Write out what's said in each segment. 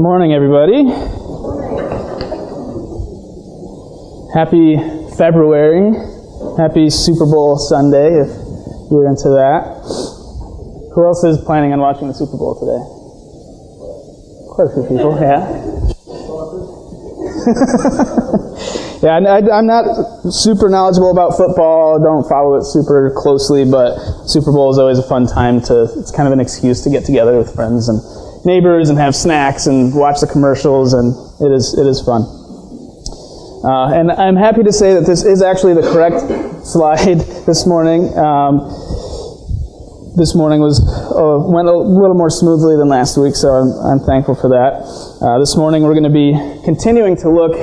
Morning, everybody. Happy February. Happy Super Bowl Sunday, if you're into that. Who else is planning on watching the Super Bowl today? Quite a few people, yeah. yeah, I, am not super knowledgeable about football. Don't follow it super closely, but Super Bowl is always a fun time to. It's kind of an excuse to get together with friends and neighbors and have snacks and watch the commercials, and it is it is fun. Uh, and I'm happy to say that this is actually the correct slide this morning. Um, this morning was uh, went a little more smoothly than last week, so I'm, I'm thankful for that. Uh, this morning we're going to be continuing to look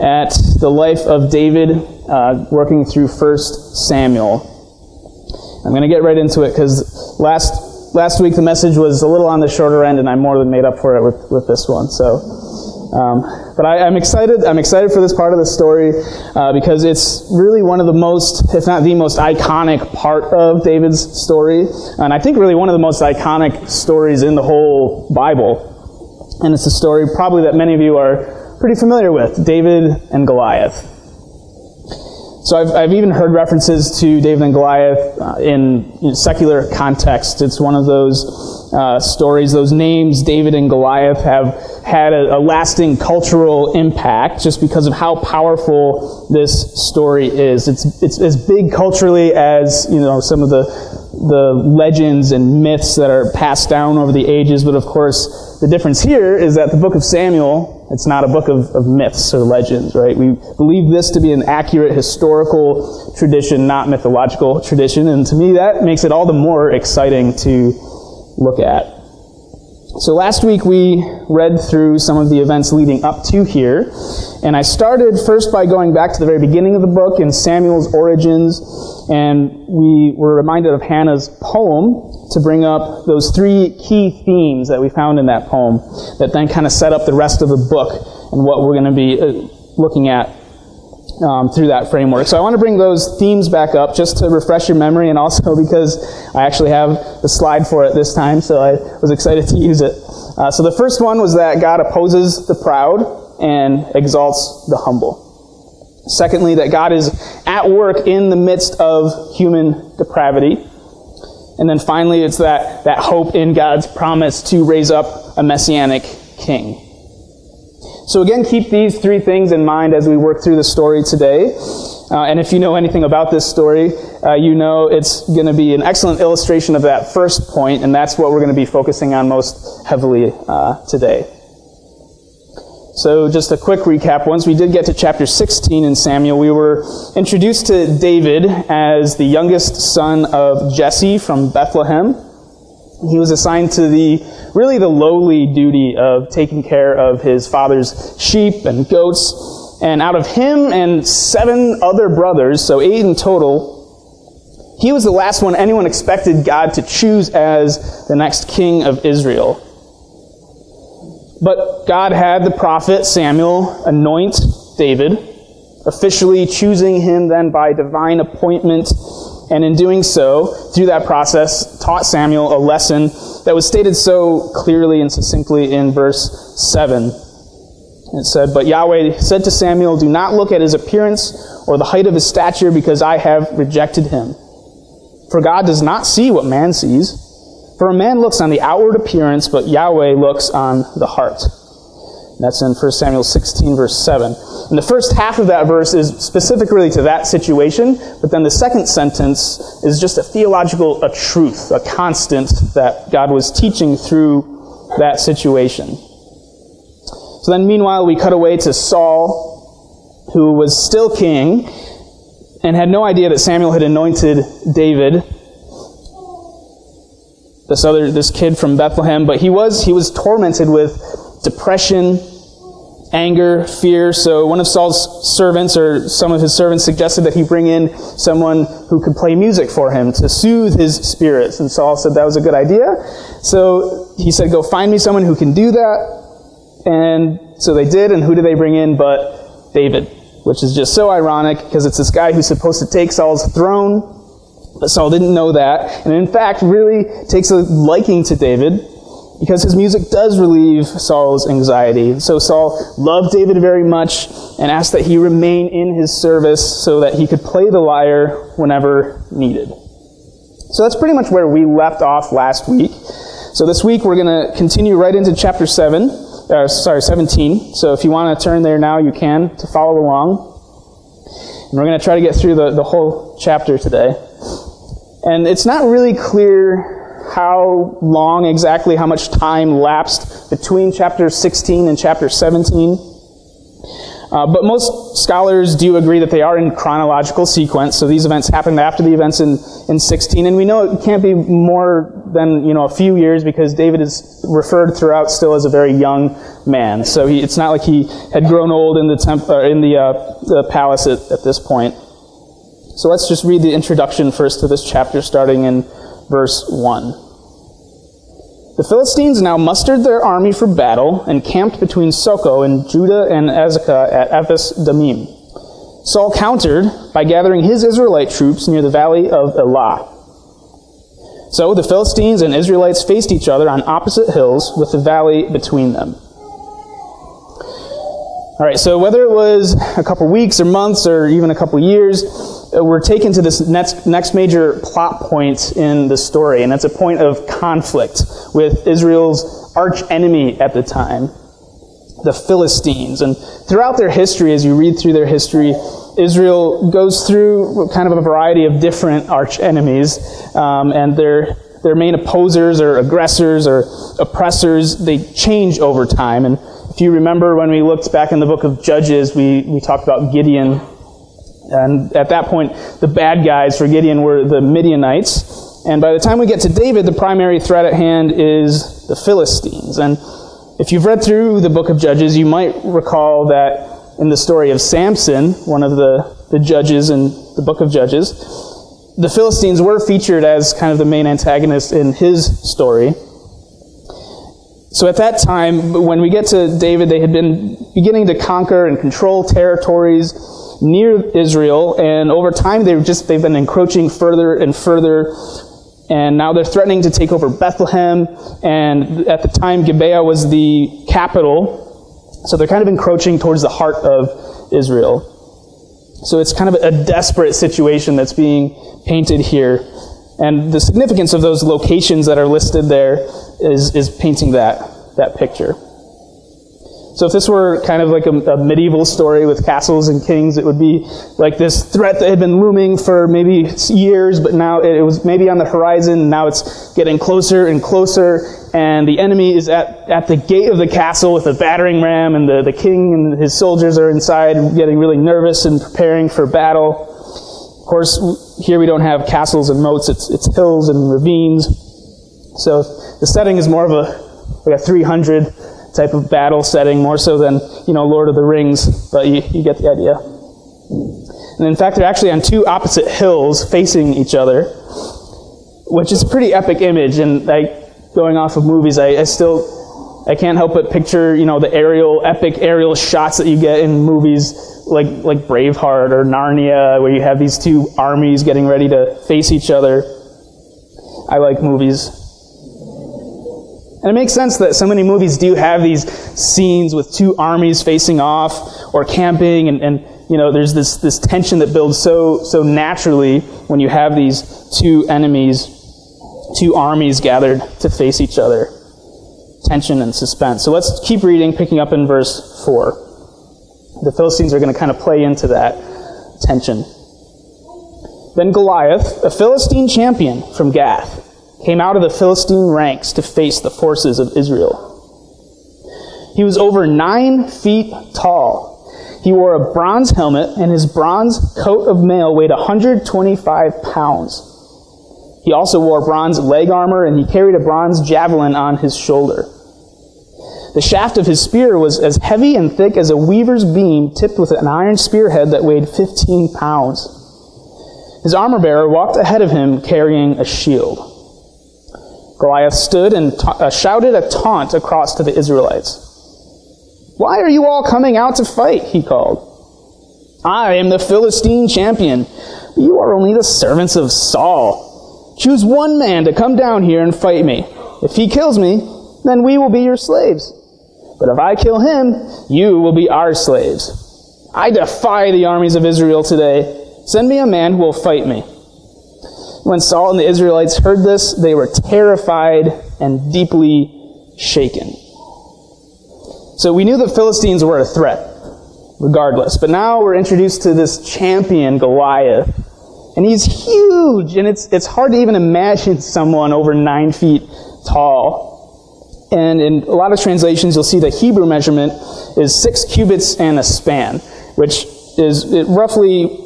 at the life of David, uh, working through First Samuel. I'm going to get right into it because last last week the message was a little on the shorter end, and I more than made up for it with, with this one. So, um, but I, am excited. I'm excited for this part of the story uh, because it's really one of the most, if not the most iconic part of David's story, and I think really one of the most iconic stories in the whole Bible. And it's a story probably that many of you are pretty familiar with: David and Goliath. So I've, I've even heard references to David and Goliath uh, in, secular context. It's one of those uh, stories, those names, David and Goliath, have had a, a, lasting cultural impact just because of how powerful this story is. It's, it's as big culturally as, you know, some of the, the legends and myths that are passed down over the ages, but of course, the difference here is that the book of Samuel it's not a book of, of myths or legends, right? We believe this to be an accurate historical tradition, not mythological tradition. And to me, that makes it all the more exciting to look at. So last week we read through some of the events leading up to here, and I started first by going back to the very beginning of the book in Samuel's origins, and we were reminded of Hannah's poem to bring up those three key themes that we found in that poem that then kind of set up the rest of the book and what we're going to be uh, looking at um, through that framework. So I want to bring those themes back up just to refresh your memory and also because I actually have the slide for it this time, so I was excited to use it. Uh, so the first one was that God opposes the proud and exalts the humble. Secondly, that God is at work in the midst of human depravity. And then finally, it's that, that hope in God's promise to raise up a messianic king. So again, keep these three things in mind as we work through the story today. Uh, and if you know anything about this story, uh, you know it's going to be an excellent illustration of that first point, and that's what we're going to be focusing on most heavily uh, today. So, just a quick recap. Once we did get to chapter 16 in Samuel, we were introduced to David as the youngest son of Jesse from Bethlehem. He was assigned to the really the lowly duty of taking care of his father's sheep and goats. And out of him and seven other brothers, so eight in total, he was the last one anyone expected God to choose as the next king of Israel. But God had the prophet Samuel anoint David, officially choosing him then by divine appointment, and in doing so, through that process, taught Samuel a lesson that was stated so clearly and succinctly in verse 7. It said, But Yahweh said to Samuel, Do not look at his appearance or the height of his stature, because I have rejected him. For God does not see what man sees. For a man looks on the outward appearance, but Yahweh looks on the heart. That's in 1 Samuel 16, verse 7. And the first half of that verse is specific really to that situation, but then the second sentence is just a theological a truth, a constant that God was teaching through that situation. So then, meanwhile, we cut away to Saul, who was still king and had no idea that Samuel had anointed David this other this kid from Bethlehem, but he was he was tormented with depression, anger, fear. So one of Saul's servants or some of his servants suggested that he bring in someone who could play music for him to soothe his spirits. And Saul said that was a good idea. So he said, "Go find me someone who can do that." And so they did, and who did they bring in but David? Which is just so ironic because it's this guy who's supposed to take Saul's throne but Saul didn't know that, and in fact, really takes a liking to David because his music does relieve Saul's anxiety. So Saul loved David very much and asked that he remain in his service so that he could play the lyre whenever needed. So that's pretty much where we left off last week. So this week we're going to continue right into chapter 7, uh, sorry, 17. So if you want to turn there now, you can to follow along. And we're going to try to get through the, the whole chapter today. And it's not really clear how long exactly, how much time lapsed between chapter 16 and chapter 17. Uh, but most scholars do agree that they are in chronological sequence. So these events happened after the events in, in 16. And we know it can't be more than, you know, a few years because David is referred throughout still as a very young man. So he, it's not like he had grown old in the, temp, uh, in the, uh, the palace at, at this point. So let's just read the introduction first to this chapter starting in verse 1. The Philistines now mustered their army for battle and camped between Socoh and Judah and Azekah at Ephes Damim. Saul countered by gathering his Israelite troops near the valley of Elah. So the Philistines and Israelites faced each other on opposite hills with the valley between them. All right, so whether it was a couple weeks or months or even a couple years, uh, we're taken to this next, next major plot point in the story, and it's a point of conflict with Israel's arch enemy at the time, the Philistines. And throughout their history, as you read through their history, Israel goes through kind of a variety of different arch enemies, um, and their their main opposers or aggressors or oppressors they change over time. And if you remember when we looked back in the book of Judges, we, we talked about Gideon and at that point, the bad guys for Gideon were the Midianites. And by the time we get to David, the primary threat at hand is the Philistines. And if you've read through the book of Judges, you might recall that in the story of Samson, one of the, the judges in the book of Judges, the Philistines were featured as kind of the main antagonist in his story. So at that time, when we get to David, they had been beginning to conquer and control territories near Israel, and over time they've just they've been encroaching further and further, and now they're threatening to take over Bethlehem. And at the time, Gibeah was the capital, so they're kind of encroaching towards the heart of Israel. So it's kind of a desperate situation that's being painted here. And the significance of those locations that are listed there is, is painting that, that picture. So if this were kind of like a, a, medieval story with castles and kings, it would be like this threat that had been looming for maybe years, but now it, was maybe on the horizon. Now it's getting closer and closer, and the enemy is at, at the gate of the castle with a battering ram, and the, the king and his soldiers are inside getting really nervous and preparing for battle. Of course, here we don't have castles and moats, it's, it's hills and ravines. So the setting is more of a, like a 300 type of battle setting, more so than, you know, Lord of the Rings, but you, you get the idea. And in fact, they're actually on two opposite hills facing each other, which is a pretty epic image. And like going off of movies, I, I still I can't help but picture, you know, the aerial, epic aerial shots that you get in movies like like Braveheart or Narnia, where you have these two armies getting ready to face each other. I like movies and it makes sense that so many movies do have these scenes with two armies facing off or camping and, and you know, there's this, this tension that builds so, so naturally when you have these two enemies, two armies gathered to face each other. Tension and suspense. So let's keep reading, picking up in verse 4. The Philistines are going to kind of play into that tension. Then Goliath, a Philistine champion from Gath, came out of the Philistine ranks to face the forces of Israel. He was over nine feet tall. He wore a bronze helmet, and his bronze coat of mail weighed 125 pounds. He also wore bronze leg armor, and he carried a bronze javelin on his shoulder. The shaft of his spear was as heavy and thick as a weaver's beam, tipped with an iron spearhead that weighed 15 pounds. His armor bearer walked ahead of him carrying a shield. Goliath stood and ta- uh, shouted a taunt across to the Israelites. Why are you all coming out to fight? He called. I am the Philistine champion. But you are only the servants of Saul. Choose one man to come down here and fight me. If he kills me, then we will be your slaves. But if I kill him, you will be our slaves. I defy the armies of Israel today. Send me a man who will fight me. When Saul and the Israelites heard this, they were terrified and deeply shaken. So we knew the Philistines were a threat, regardless. But now we're introduced to this champion, Goliath. And he's huge, and it's, it's hard to even imagine someone over nine feet tall. And in a lot of translations, you'll see the Hebrew measurement is six cubits and a span, which is, it roughly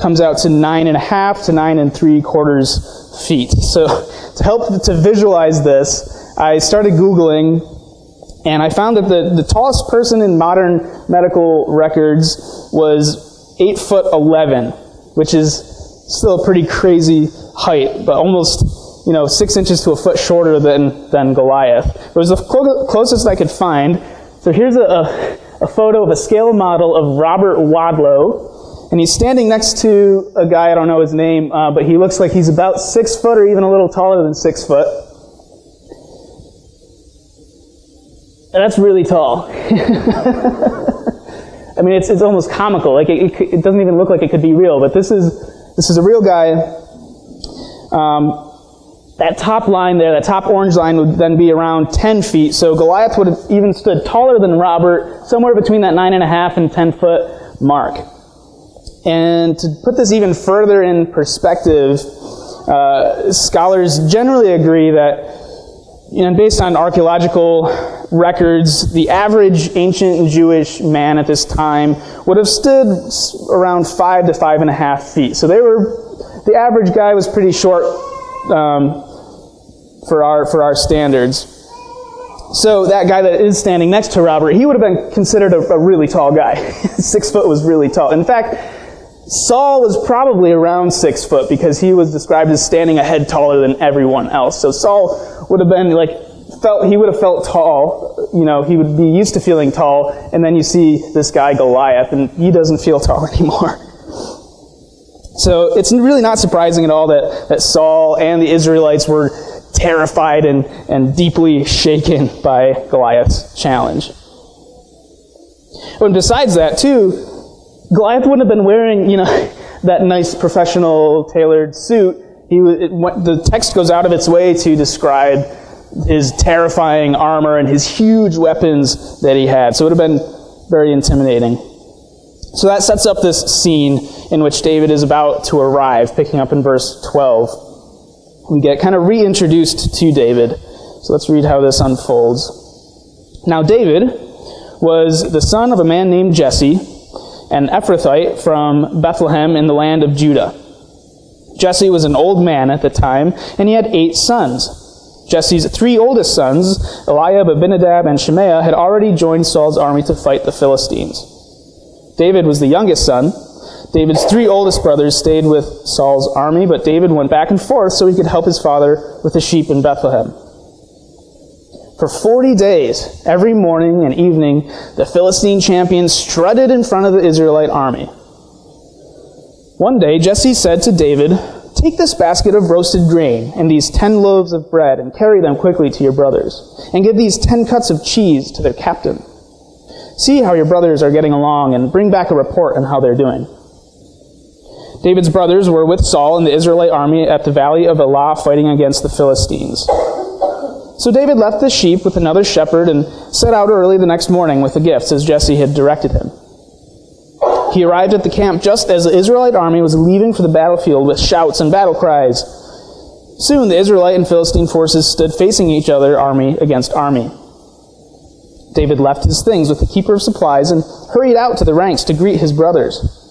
comes out to nine and a half to nine and three quarters feet. So to help to visualize this, I started Googling and I found that the, the tallest person in modern medical records was 8 foot 11, which is still a pretty crazy height, but almost, you know, 6 inches to a foot shorter than, than Goliath. It was the clo- closest I could find. So here's a, a, a photo of a scale model of Robert Wadlow, and he's standing next to a guy, I don't know his name, uh, but he looks like he's about 6 foot or even a little taller than 6 foot. And that's really tall. I mean, it's, it's almost comical. Like, it, it, it, doesn't even look like it could be real, but this is, this is a real guy. Um, that top line there, that top orange line would then be around 10 feet. So Goliath would have even stood taller than Robert, somewhere between that 9.5 and 10 foot mark. And to put this even further in perspective, uh, scholars generally agree that you know, based on archaeological records, the average ancient Jewish man at this time would have stood around five to five and a half feet. So they were, the average guy was pretty short um, for our for our standards. So that guy that is standing next to Robert, he would have been considered a, a really tall guy. Six foot was really tall. In fact, Saul was probably around six foot because he was described as standing a head taller than everyone else. So Saul would have been like, felt, he would have felt tall. You know, he would be used to feeling tall. And then you see this guy Goliath and he doesn't feel tall anymore. So it's really not surprising at all that, that Saul and the Israelites were terrified and, and deeply shaken by Goliath's challenge. And besides that, too, Goliath wouldn't have been wearing, you know, that nice professional tailored suit. He, it, the text goes out of its way to describe his terrifying armor and his huge weapons that he had. So it would have been very intimidating. So that sets up this scene in which David is about to arrive, picking up in verse 12. We get kind of reintroduced to David. So let's read how this unfolds. Now, David was the son of a man named Jesse an Ephrathite from Bethlehem in the land of Judah. Jesse was an old man at the time, and he had eight sons. Jesse's three oldest sons, Eliab, Abinadab, and Shemaiah, had already joined Saul's army to fight the Philistines. David was the youngest son. David's three oldest brothers stayed with Saul's army, but David went back and forth so he could help his father with the sheep in Bethlehem. For 40 days, every morning and evening, the Philistine champion strutted in front of the Israelite army. One day, Jesse said to David, Take this basket of roasted grain and these ten loaves of bread and carry them quickly to your brothers, and give these ten cuts of cheese to their captain. See how your brothers are getting along and bring back a report on how they're doing. David's brothers were with Saul and the Israelite army at the valley of Elah fighting against the Philistines. So David left the sheep with another shepherd and set out early the next morning with the gifts as Jesse had directed him. He arrived at the camp just as the Israelite army was leaving for the battlefield with shouts and battle cries. Soon the Israelite and Philistine forces stood facing each other, army against army. David left his things with the keeper of supplies and hurried out to the ranks to greet his brothers.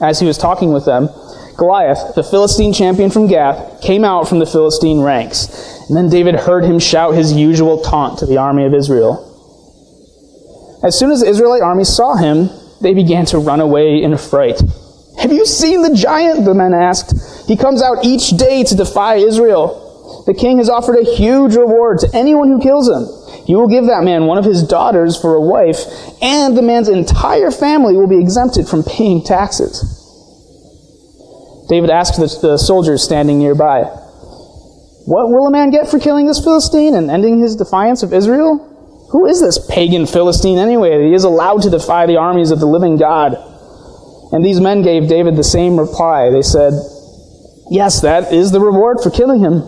As he was talking with them, Goliath, the Philistine champion from Gath, came out from the Philistine ranks. And then David heard him shout his usual taunt to the army of Israel. As soon as the Israelite army saw him, they began to run away in fright. Have you seen the giant? The men asked. He comes out each day to defy Israel. The king has offered a huge reward to anyone who kills him. He will give that man one of his daughters for a wife, and the man's entire family will be exempted from paying taxes. David asked the, the soldiers standing nearby, What will a man get for killing this Philistine and ending his defiance of Israel? Who is this pagan Philistine anyway that he is allowed to defy the armies of the living God? And these men gave David the same reply. They said, Yes, that is the reward for killing him.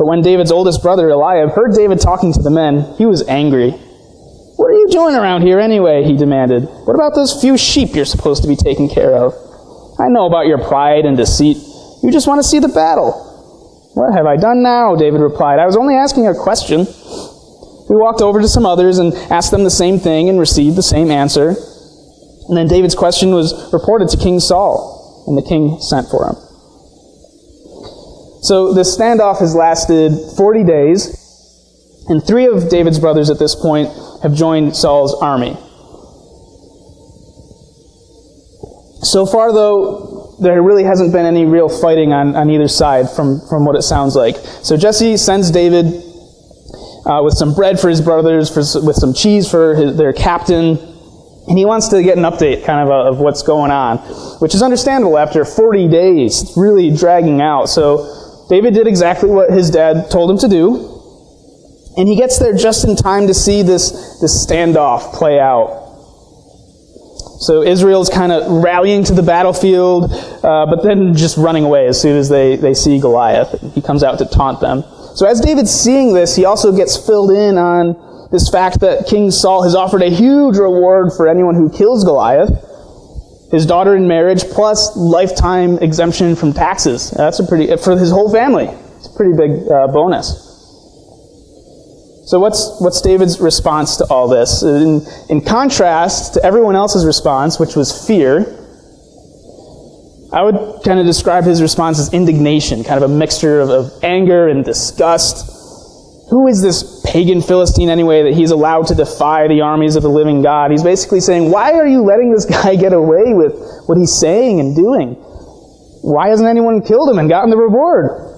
But when David's oldest brother Eliab heard David talking to the men, he was angry. What are you doing around here anyway? he demanded. What about those few sheep you're supposed to be taking care of? I know about your pride and deceit. You just want to see the battle. What have I done now? David replied. I was only asking a question. We walked over to some others and asked them the same thing and received the same answer. And then David's question was reported to King Saul, and the king sent for him. So this standoff has lasted 40 days, and three of David's brothers at this point have joined Saul's army. So far, though, there really hasn't been any real fighting on, on either side from, from what it sounds like. So Jesse sends David uh, with some bread for his brothers, for, with some cheese for his, their captain, and he wants to get an update kind of uh, of what's going on, which is understandable after 40 days. Really dragging out. So David did exactly what his dad told him to do, and he gets there just in time to see this, this standoff play out. So Israel's kind of rallying to the battlefield, uh, but then just running away as soon as they, they see Goliath. He comes out to taunt them. So as David's seeing this, he also gets filled in on this fact that King Saul has offered a huge reward for anyone who kills Goliath. His daughter in marriage, plus lifetime exemption from taxes. That's a pretty, for his whole family. It's a pretty big uh, bonus. So what's, what's David's response to all this? In, in contrast to everyone else's response, which was fear, I would kind of describe his response as indignation, kind of a mixture of, of anger and disgust. Who is this pagan Philistine anyway that he's allowed to defy the armies of the living God? He's basically saying, why are you letting this guy get away with what he's saying and doing? Why hasn't anyone killed him and gotten the reward?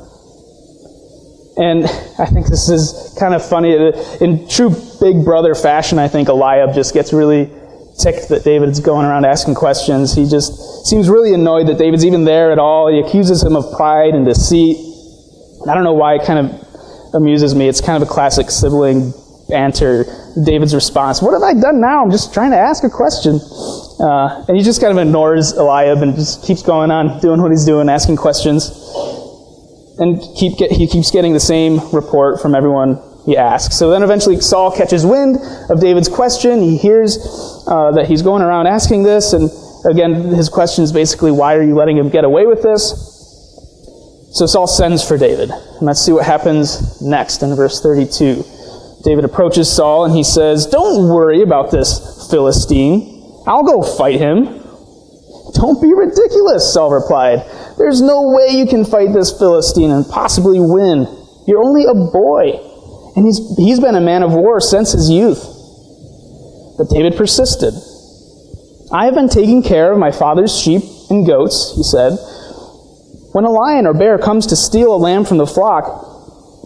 And I think this is kind of funny. In true big brother fashion, I think Eliab just gets really ticked that David's going around asking questions. He just seems really annoyed that David's even there at all. He accuses him of pride and deceit. I don't know why it kind of amuses me. It's kind of a classic sibling banter. David's response, What have I done now? I'm just trying to ask a question. Uh, and he just kind of ignores Eliab and just keeps going on, doing what he's doing, asking questions and keep get, he keeps getting the same report from everyone he asks. So then eventually Saul catches wind of David's question. He hears uh, that he's going around asking this, and again, his question is basically, why are you letting him get away with this? So Saul sends for David. And let's see what happens next in verse 32. David approaches Saul and he says, Don't worry about this Philistine. I'll go fight him. Don't be ridiculous, Saul replied. There's no way you can fight this Philistine and possibly win. You're only a boy. And he's, he's been a man of war since his youth. But David persisted. I have been taking care of my father's sheep and goats, he said. When a lion or bear comes to steal a lamb from the flock,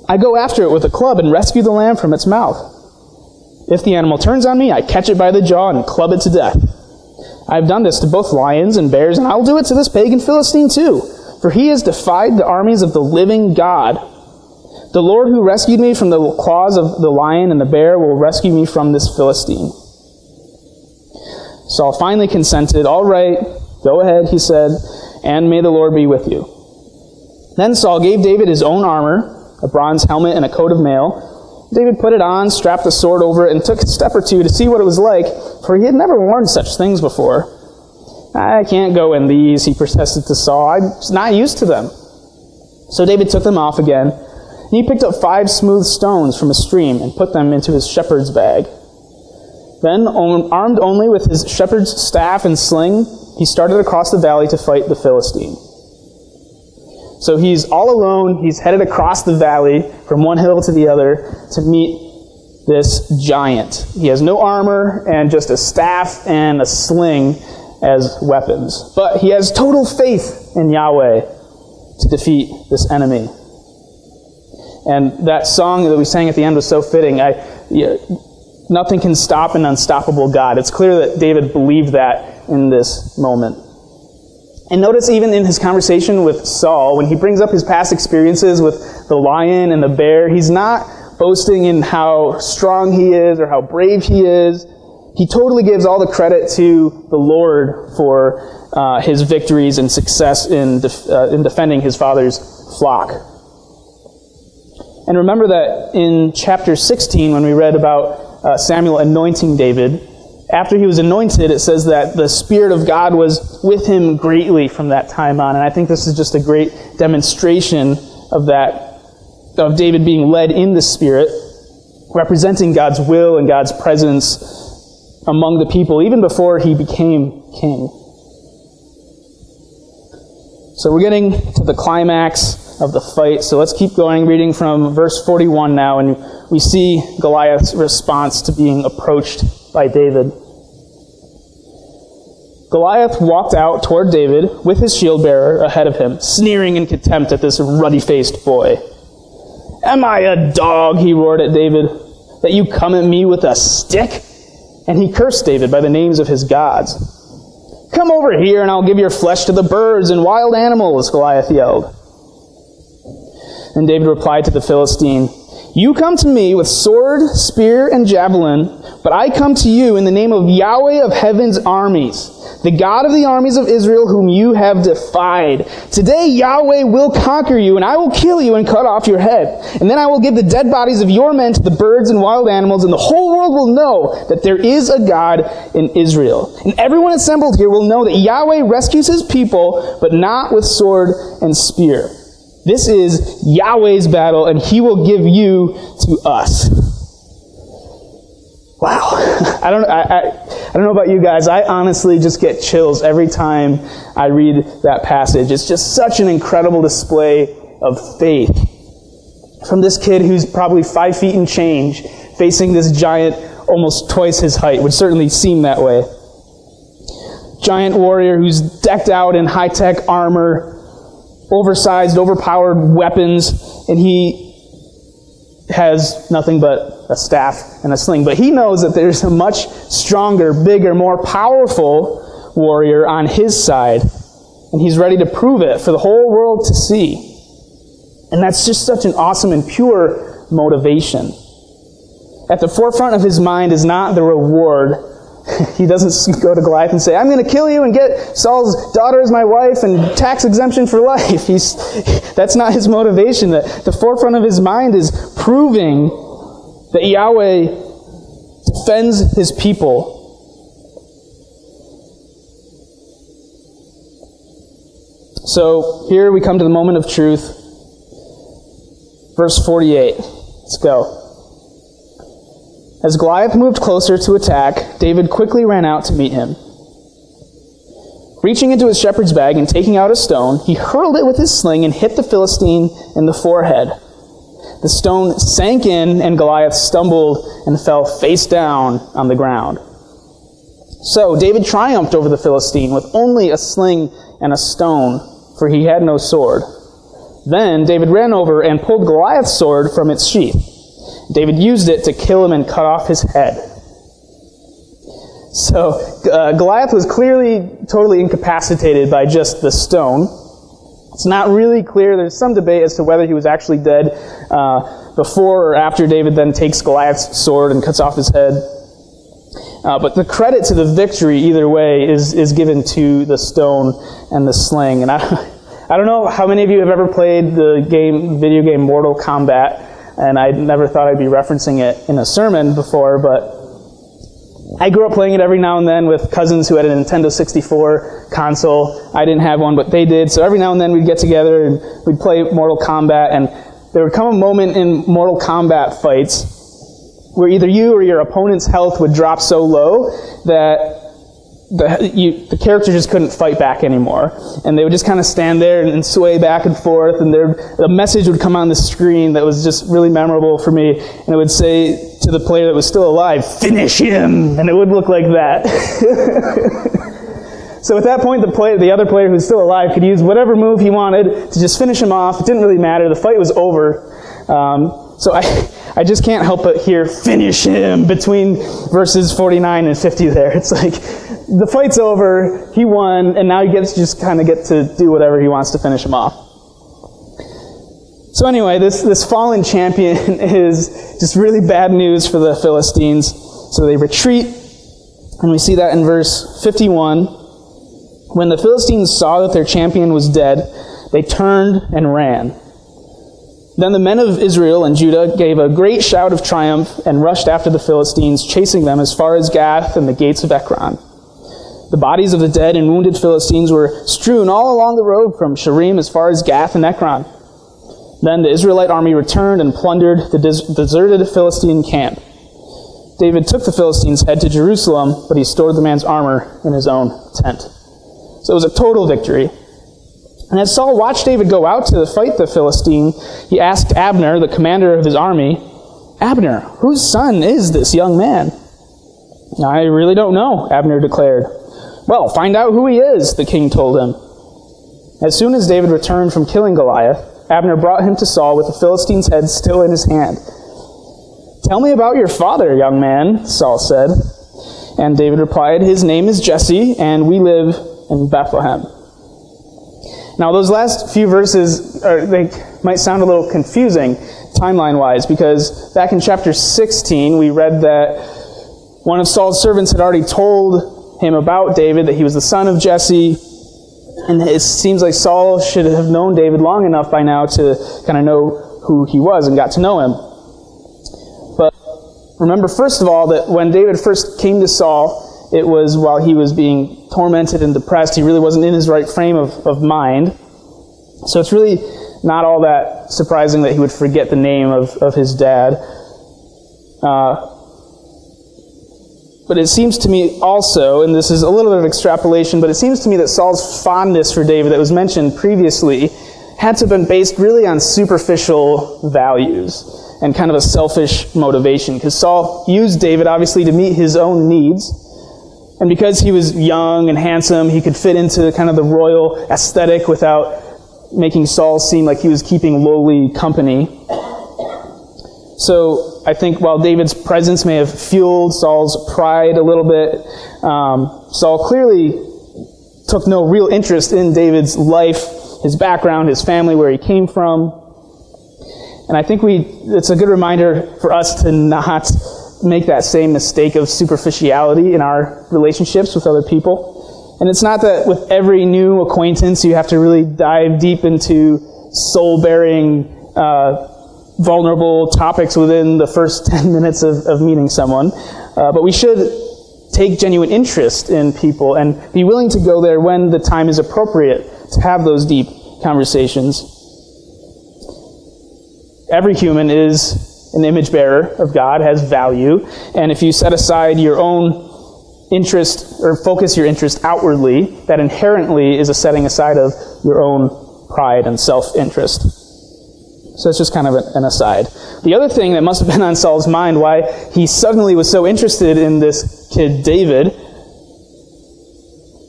I go after it with a club and rescue the lamb from its mouth. If the animal turns on me, I catch it by the jaw and club it to death. I have done this to both lions and bears, and I will do it to this pagan Philistine too, for he has defied the armies of the living God. The Lord who rescued me from the claws of the lion and the bear will rescue me from this Philistine. Saul finally consented. All right, go ahead, he said, and may the Lord be with you. Then Saul gave David his own armor, a bronze helmet and a coat of mail. David put it on, strapped the sword over it, and took a step or two to see what it was like, for he had never worn such things before. I can't go in these, he protested to Saul. I'm not used to them. So David took them off again. And he picked up five smooth stones from a stream and put them into his shepherd's bag. Then, armed only with his shepherd's staff and sling, he started across the valley to fight the Philistine. So he's all alone. He's headed across the valley from one hill to the other to meet this giant. He has no armor and just a staff and a sling as weapons. But he has total faith in Yahweh to defeat this enemy. And that song that we sang at the end was so fitting. I, yeah, nothing can stop an unstoppable God. It's clear that David believed that in this moment. And notice even in his conversation with Saul, when he brings up his past experiences with the lion and the bear. He's not boasting in how strong he is or how brave he is. He totally gives all the credit to the Lord for uh, his victories and success in, def- uh, in defending his father's flock. And remember that in chapter 16, when we read about uh, Samuel anointing David, after he was anointed, it says that the Spirit of God was with him greatly from that time on. And I think this is just a great demonstration of that, of David being led in the Spirit, representing God's will and God's presence among the people, even before he became king. So we're getting to the climax of the fight. So let's keep going, reading from verse 41 now, and we see Goliath's response to being approached by David. Goliath walked out toward David with his shield bearer ahead of him, sneering in contempt at this ruddy faced boy. Am I a dog, he roared at David, that you come at me with a stick? And he cursed David by the names of his gods. Come over here and I'll give your flesh to the birds and wild animals, Goliath yelled. And David replied to the Philistine, You come to me with sword, spear, and javelin, but I come to you in the name of Yahweh of heaven's armies, the God of the armies of Israel, whom you have defied. Today Yahweh will conquer you, and I will kill you and cut off your head. And then I will give the dead bodies of your men to the birds and wild animals, and the whole world will know that there is a God in Israel. And everyone assembled here will know that Yahweh rescues his people, but not with sword and spear. This is Yahweh's battle, and he will give you to us. Wow. I don't, I, I, I, don't know about you guys. I honestly just get chills every time I read that passage. It's just such an incredible display of faith. From this kid who's probably five feet in change, facing this giant almost twice his height, would certainly seem that way. Giant warrior who's decked out in high tech armor, oversized, overpowered weapons, and he has nothing but a staff and a sling. But he knows that there's a much stronger, bigger, more powerful warrior on his side. And he's ready to prove it for the whole world to see. And that's just such an awesome and pure motivation. At the forefront of his mind is not the reward. he doesn't go to Goliath and say, I'm going to kill you and get Saul's daughter as my wife and tax exemption for life. He's, that's not his motivation. The, the forefront of his mind is proving that Yahweh defends his people. So here we come to the moment of truth. Verse 48. Let's go. As Goliath moved closer to attack, David quickly ran out to meet him. Reaching into his shepherd's bag and taking out a stone, he hurled it with his sling and hit the Philistine in the forehead. The stone sank in, and Goliath stumbled and fell face down on the ground. So David triumphed over the Philistine with only a sling and a stone, for he had no sword. Then David ran over and pulled Goliath's sword from its sheath. David used it to kill him and cut off his head. So uh, Goliath was clearly totally incapacitated by just the stone. It's not really clear. There's some debate as to whether he was actually dead uh, before or after David then takes Goliath's sword and cuts off his head. Uh, but the credit to the victory, either way, is, is given to the stone and the sling. And I, I don't know how many of you have ever played the game, video game Mortal Kombat, and I never thought I'd be referencing it in a sermon before, but I grew up playing it every now and then with cousins who had a Nintendo 64 console. I didn't have one, but they did. So every now and then we'd get together and we'd play Mortal Kombat. And there would come a moment in Mortal Kombat fights where either you or your opponent's health would drop so low that the, you, the character just couldn't fight back anymore. And they would just kind of stand there and, and sway back and forth, and there, a message would come on the screen that was just really memorable for me, and it would say to the player that was still alive, finish him! And it would look like that. so at that point, the, play, the other player who's still alive could use whatever move he wanted to just finish him off. It didn't really matter. The fight was over. Um, so I, I just can't help but hear finish him between verses 49 and 50 there. It's like, the fight's over, he won, and now he gets to just kind of get to do whatever he wants to finish him off. So anyway, this, this fallen champion is just really bad news for the Philistines. So they retreat, and we see that in verse 51. When the Philistines saw that their champion was dead, they turned and ran. Then the men of Israel and Judah gave a great shout of triumph and rushed after the Philistines, chasing them as far as Gath and the gates of Ekron. The bodies of the dead and wounded Philistines were strewn all along the road from Shaaraim as far as Gath and Ekron. Then the Israelite army returned and plundered the des- deserted Philistine camp. David took the Philistines' head to Jerusalem, but he stored the man's armor in his own tent. So it was a total victory. And as Saul watched David go out to fight the Philistine, he asked Abner, the commander of his army, Abner, whose son is this young man? I really don't know, Abner declared. Well, find out who he is, the king told him. As soon as David returned from killing Goliath, Abner brought him to Saul with the Philistine's head still in his hand. Tell me about your father, young man, Saul said. And David replied, His name is Jesse, and we live in Bethlehem. Now, those last few verses are, they might sound a little confusing timeline wise, because back in chapter 16, we read that one of Saul's servants had already told him about David, that he was the son of Jesse, and it seems like Saul should have known David long enough by now to kind of know who he was and got to know him. But remember, first of all, that when David first came to Saul, it was while he was being tormented and depressed. He really wasn't in his right frame of, of mind. So it's really not all that surprising that he would forget the name of, of his dad. Uh, but it seems to me also, and this is a little bit of extrapolation, but it seems to me that Saul's fondness for David that was mentioned previously had to have been based really on superficial values and kind of a selfish motivation. Because Saul used David obviously to meet his own needs. And because he was young and handsome, he could fit into kind of the royal aesthetic without making Saul seem like he was keeping lowly company. So I think while David's presence may have fueled Saul's pride a little bit, um, Saul clearly took no real interest in David's life, his background, his family, where he came from. And I think we, it's a good reminder for us to not make that same mistake of superficiality in our relationships with other people. And it's not that with every new acquaintance you have to really dive deep into soul bearing, uh, vulnerable topics within the first 10 minutes of, of meeting someone. Uh, but we should take genuine interest in people and be willing to go there when the time is appropriate to have those deep conversations. Every human is an image bearer of God, has value, and if you set aside your own interest or focus your interest outwardly, that inherently is a setting aside of your own pride and self interest. So it's just kind of an aside. The other thing that must have been on Saul's mind why he suddenly was so interested in this kid David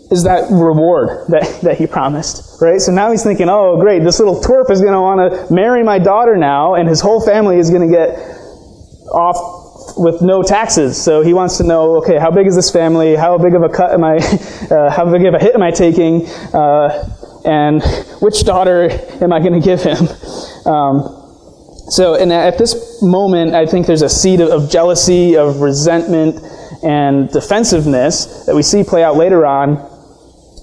is that reward that, that he promised, right? So now he's thinking, oh, great, this little twerp is going to want to marry my daughter now, and his whole family is going to get off with no taxes. So he wants to know, okay, how big is this family? How big of a cut am I, uh, how big of a hit am I taking? Uh, and which daughter am I going to give him? Um, so, and at this moment, I think there's a seed of jealousy, of resentment, and defensiveness that we see play out later on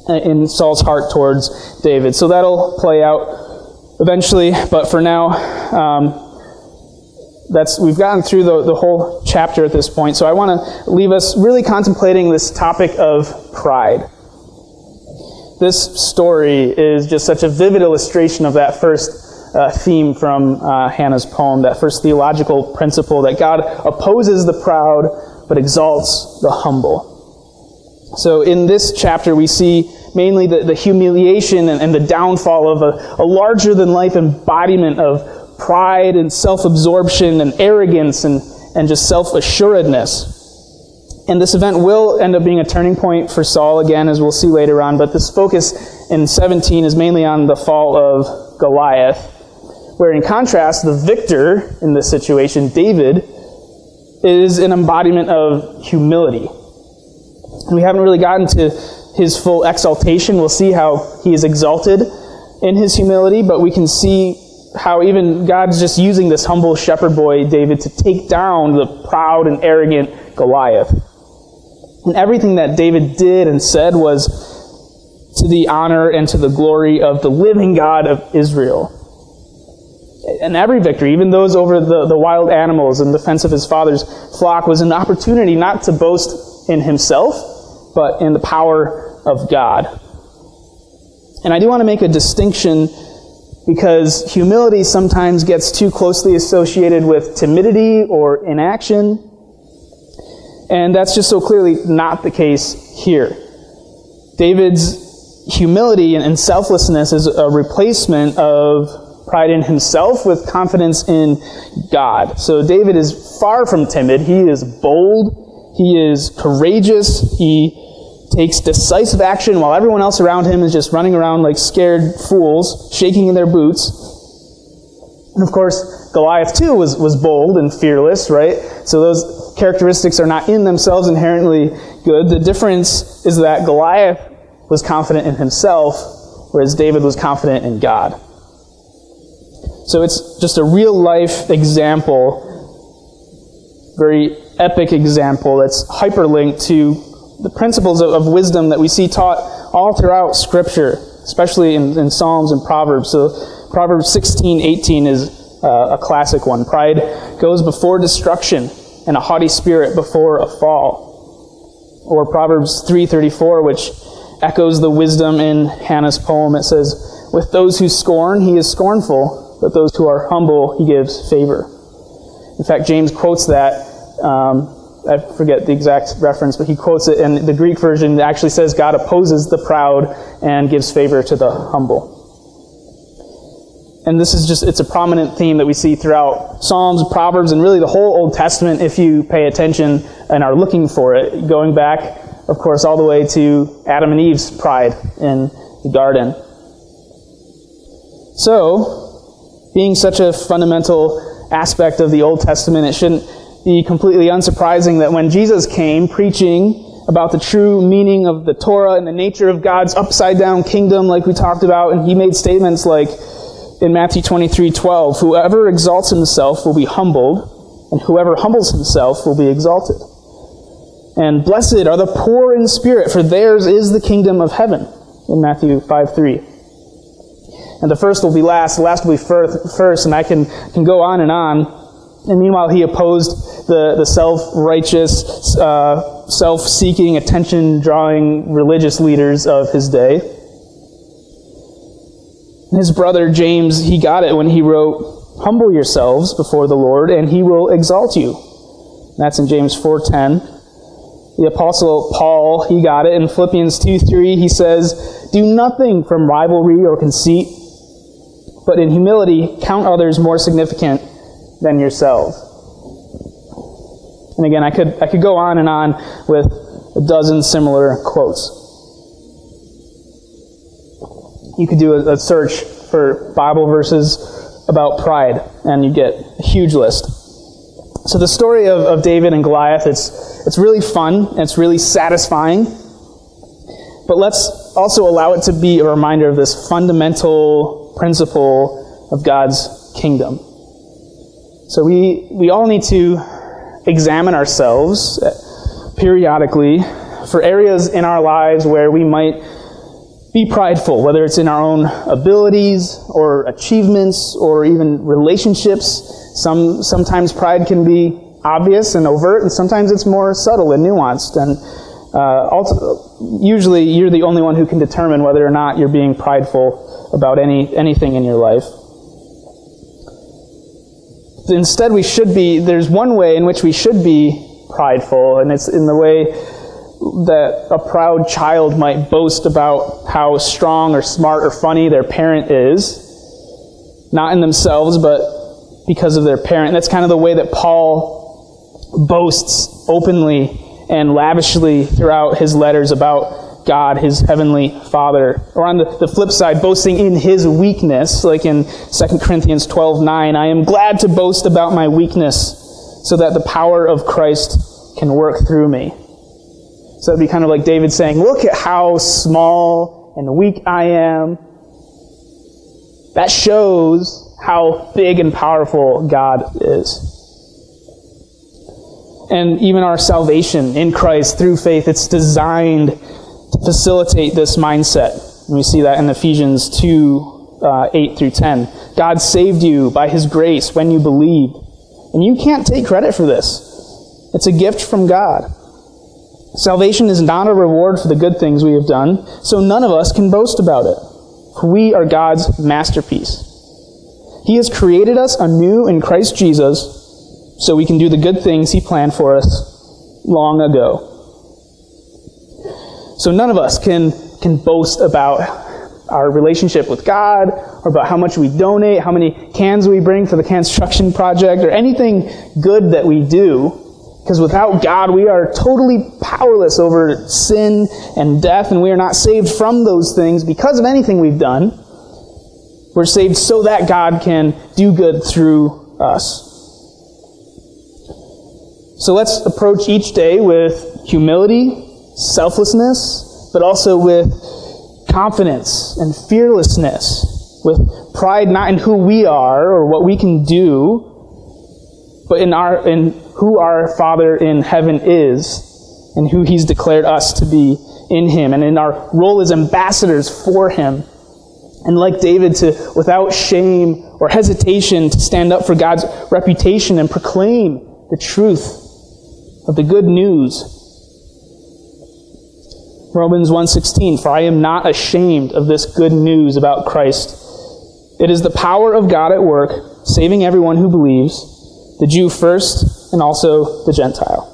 in Saul's heart towards David. So that'll play out eventually, but for now, um, that's we've gotten through the, the whole chapter at this point. So I want to leave us really contemplating this topic of pride. This story is just such a vivid illustration of that first uh, theme from uh, Hannah's poem, that first theological principle that God opposes the proud but exalts the humble. So in this chapter, we see mainly the, the humiliation and, and, the downfall of a, a larger than life embodiment of pride and self absorption and arrogance and, and just self assuredness. And this event will end up being a turning point for Saul again, as we'll see later on. But this focus in 17 is mainly on the fall of Goliath where, in contrast, the victor in this situation, David, is an embodiment of humility. We haven't really gotten to his full exaltation. We'll see how he is exalted in his humility, but we can see how even God's just using this humble shepherd boy, David, to take down the proud and arrogant Goliath. And everything that David did and said was to the honor and to the glory of the living God of Israel. And every victory, even those over the, the wild animals in defense of his father's flock, was an opportunity not to boast in himself, but in the power of God. And I do want to make a distinction because humility sometimes gets too closely associated with timidity or inaction. And that's just so clearly not the case here. David's humility and selflessness is a replacement of pride in himself with confidence in God. So David is far from timid. He is bold. He is courageous. He takes decisive action while everyone else around him is just running around like scared fools, shaking in their boots. And of course, Goliath too was, was bold and fearless, right? So those characteristics are not in themselves inherently good. The difference is that Goliath was confident in himself, whereas David was confident in God. So it's just a real life example, very epic example that's hyperlinked to the principles of, of, wisdom that we see taught all throughout Scripture, especially in, in Psalms and Proverbs. So Proverbs 16, 18 is uh, a classic one. Pride goes before destruction, and a haughty spirit before a fall. Or Proverbs 3:34, which echoes the wisdom in Hannah's poem. It says, "With those who scorn, he is scornful, but those who are humble, he gives favor." In fact, James quotes that. Um, I forget the exact reference, but he quotes it, and the Greek version actually says God opposes the proud and gives favor to the humble. And this is just, it's a prominent theme that we see throughout Psalms, Proverbs, and really the whole Old Testament if you pay attention and are looking for it. Going back, of course, all the way to Adam and Eve's pride in the garden. So, being such a fundamental aspect of the Old Testament, it shouldn't be completely unsurprising that when Jesus came preaching about the true meaning of the Torah and the nature of God's upside down kingdom, like we talked about, and he made statements like in Matthew 23 12, whoever exalts himself will be humbled, and whoever humbles himself will be exalted. And blessed are the poor in spirit, for theirs is the kingdom of heaven, in Matthew 5 3. And the first will be last, the last will be first, and I can, can go on and on. And meanwhile, he opposed the, the self righteous, uh, self seeking, attention drawing religious leaders of his day. His brother James, he got it when he wrote, Humble yourselves before the Lord, and he will exalt you. That's in James 4.10. The apostle Paul, he got it in Philippians 2.3. He says, Do nothing from rivalry or conceit, but in humility count others more significant than yourselves. And again, I could, I could go on and on with a dozen similar quotes. You could do a, a search for Bible verses about pride, and you get a huge list. So the story of, of David and Goliath, it's, it's really fun, it's really satisfying. But let's also allow it to be a reminder of this fundamental principle of God's kingdom. So we, we all need to examine ourselves periodically for areas in our lives where we might be prideful, whether it's in our own abilities or achievements or even relationships. Some, sometimes pride can be obvious and overt, and sometimes it's more subtle and nuanced. And uh, usually, you're the only one who can determine whether or not you're being prideful about any anything in your life instead we should be, there's one way in which we should be prideful, and it's in the way that a proud child might boast about how strong or smart or funny their parent is. Not in themselves, but because of their parent. That's kind of the way that Paul boasts openly and lavishly throughout his letters about God, his heavenly Father. Or on the, the flip side, boasting in his weakness, like in 2 Corinthians 12 9, I am glad to boast about my weakness so that the power of Christ can work through me. So it'd be kind of like David saying, Look at how small and weak I am. That shows how big and powerful God is. And even our salvation in Christ through faith, it's designed facilitate this mindset. And we see that in Ephesians 2 uh, 8 through 10. God saved you by his grace when you believed. And you can't take credit for this, it's a gift from God. Salvation is not a reward for the good things we have done, so none of us can boast about it. We are God's masterpiece. He has created us anew in Christ Jesus so we can do the good things He planned for us long ago. So none of us can, can boast about our relationship with God or about how much we donate, how many cans we bring for the construction project, or anything good that we do. Because without God, we are totally powerless over sin and death, and we are not saved from those things because of anything we've done. We're saved so that God can do good through us. So let's approach each day with humility, selflessness, but also with confidence and fearlessness, with pride not in who we are or what we can do, but in our in who our Father in heaven is and who He's declared us to be in Him, and in our role as ambassadors for Him. And like David, to without shame or hesitation to stand up for God's reputation and proclaim the truth of the good news. Romans 1:16 For I am not ashamed of this good news about Christ. It is the power of God at work, saving everyone who believes, the Jew first and also the Gentile.